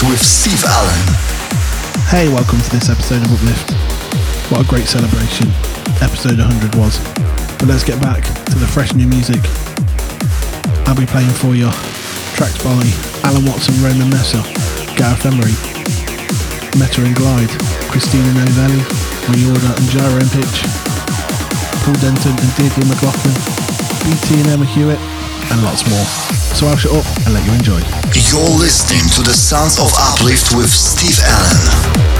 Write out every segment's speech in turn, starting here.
Uplift with Steve Allen. Hey, welcome to this episode of Uplift. What a great celebration episode 100 was. But let's get back to the fresh new music. I'll be playing for you tracks by Allen Watson, Roman Messer, Gareth Emery, Metta and Glyde, Christina Novelli, ReOrder and XiJaro and Pitch, Paul Denton and Deirdre McLaughlin, BT and Emma Hewitt, and lots more. So I'll shut up and let you enjoy. You're listening to the Sounds of Uplift with Steve Allen.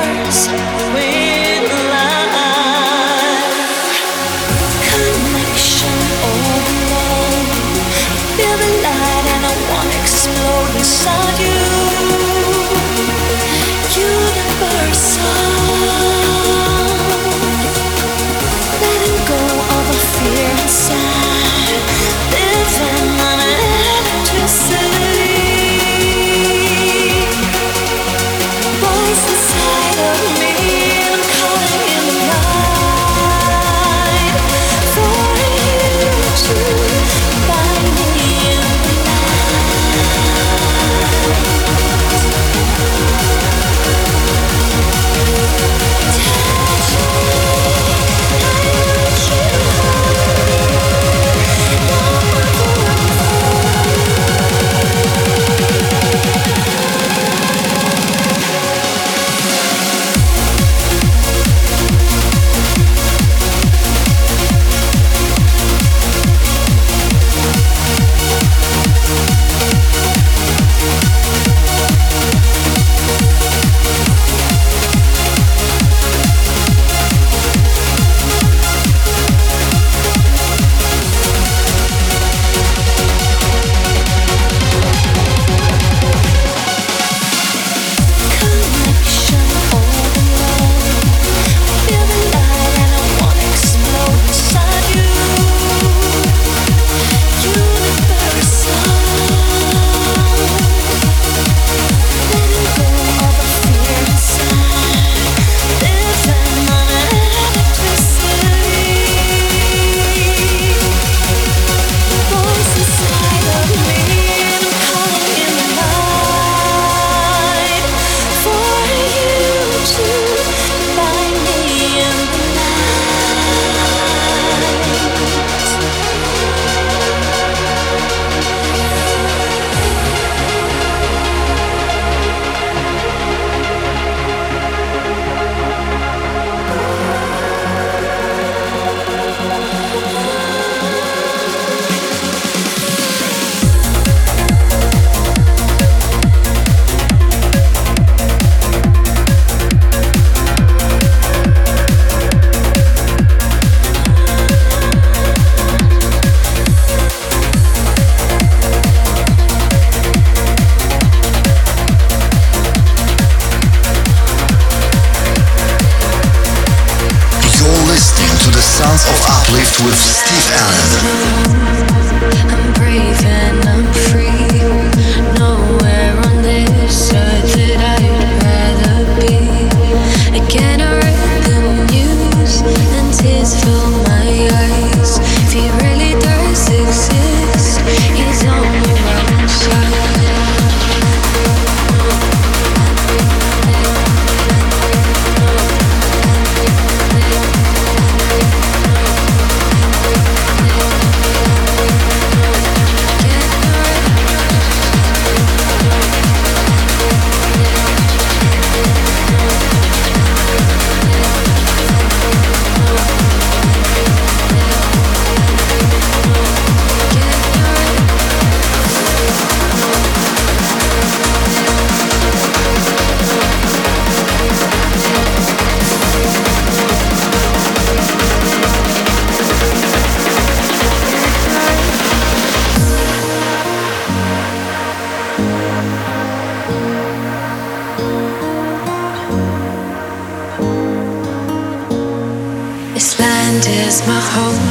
This land is my home.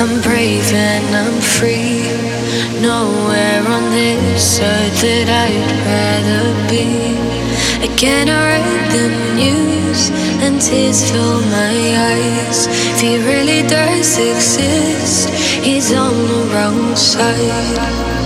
I'm brave and I'm free. Nowhere on this earth that I'd rather be. Again, I read the news and tears fill my eyes. If he really does exist, he's on the wrong side.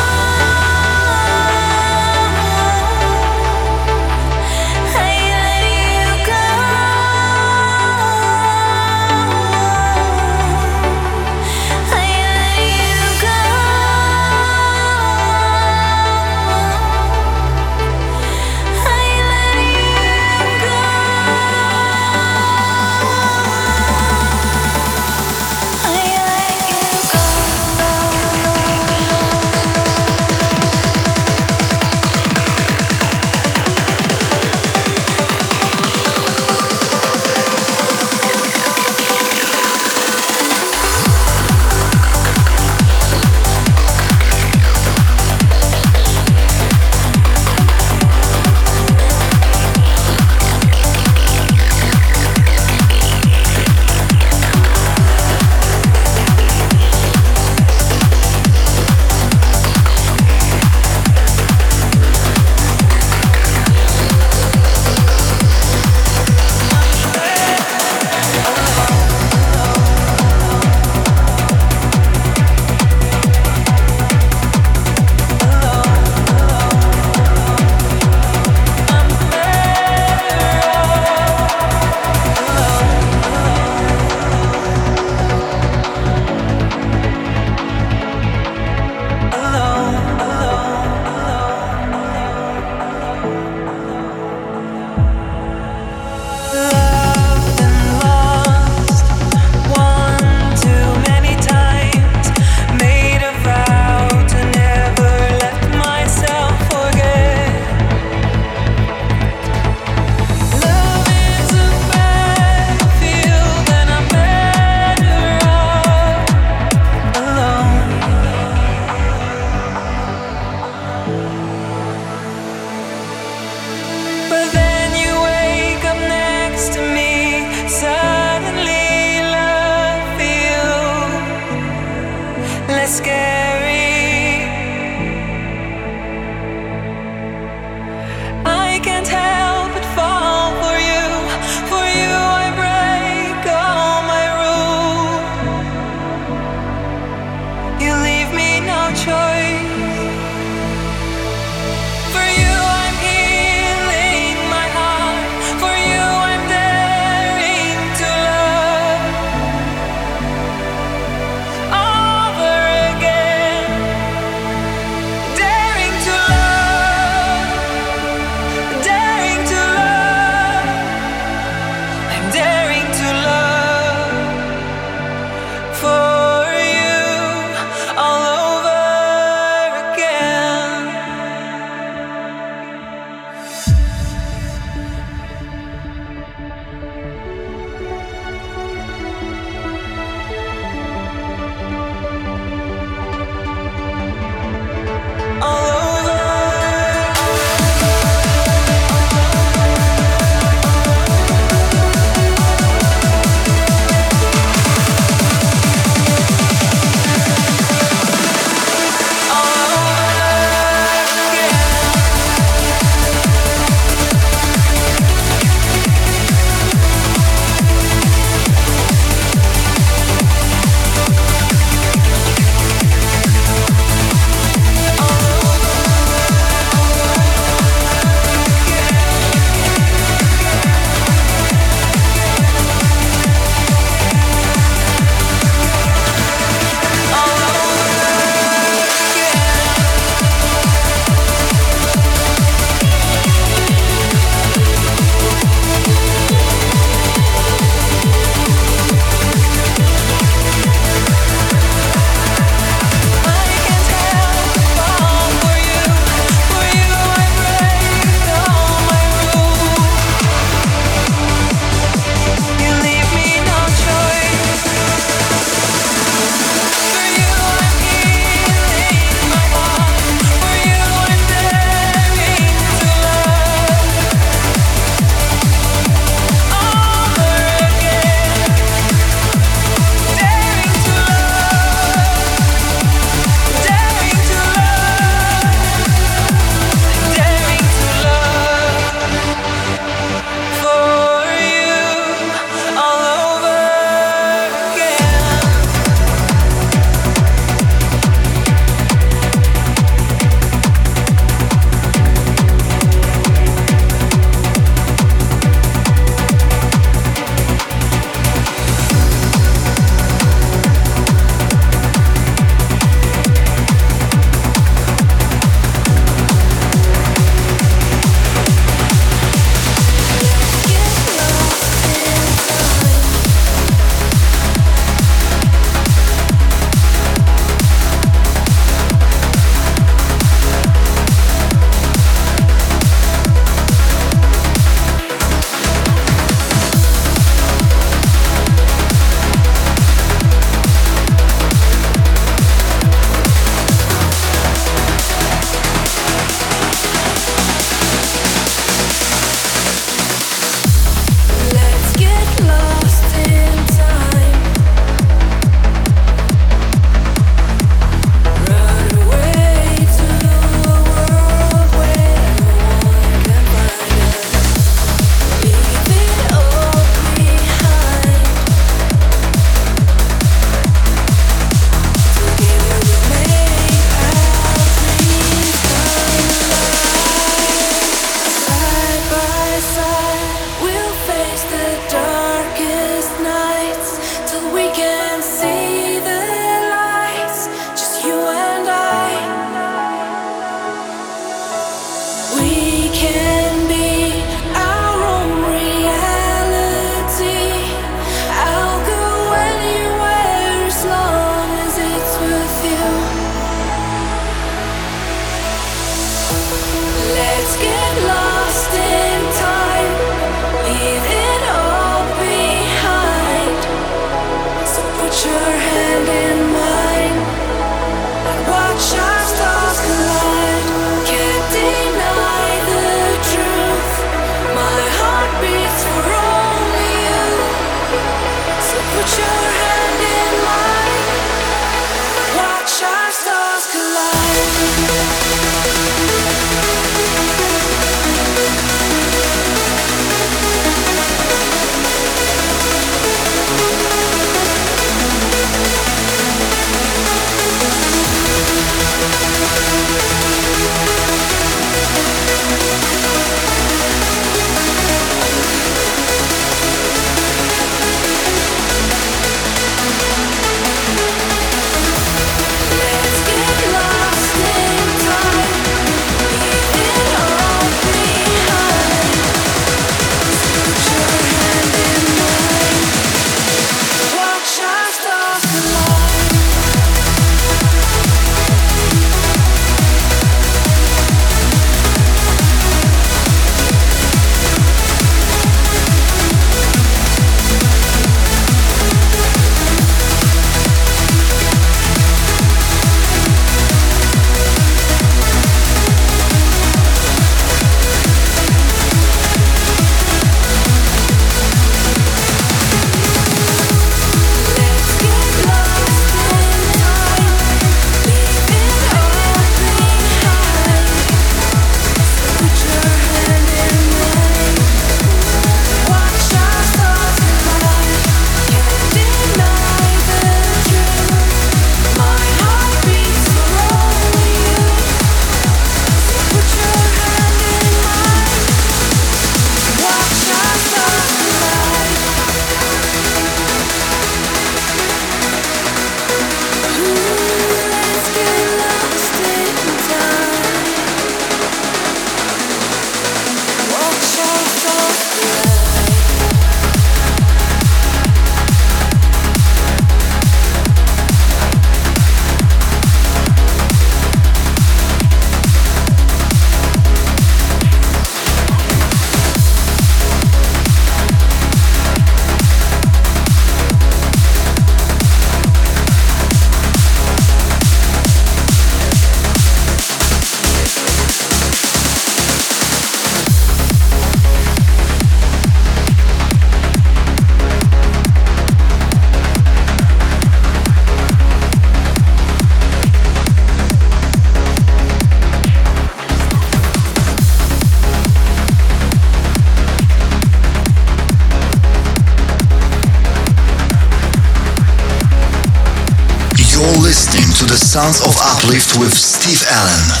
With Steve Allen.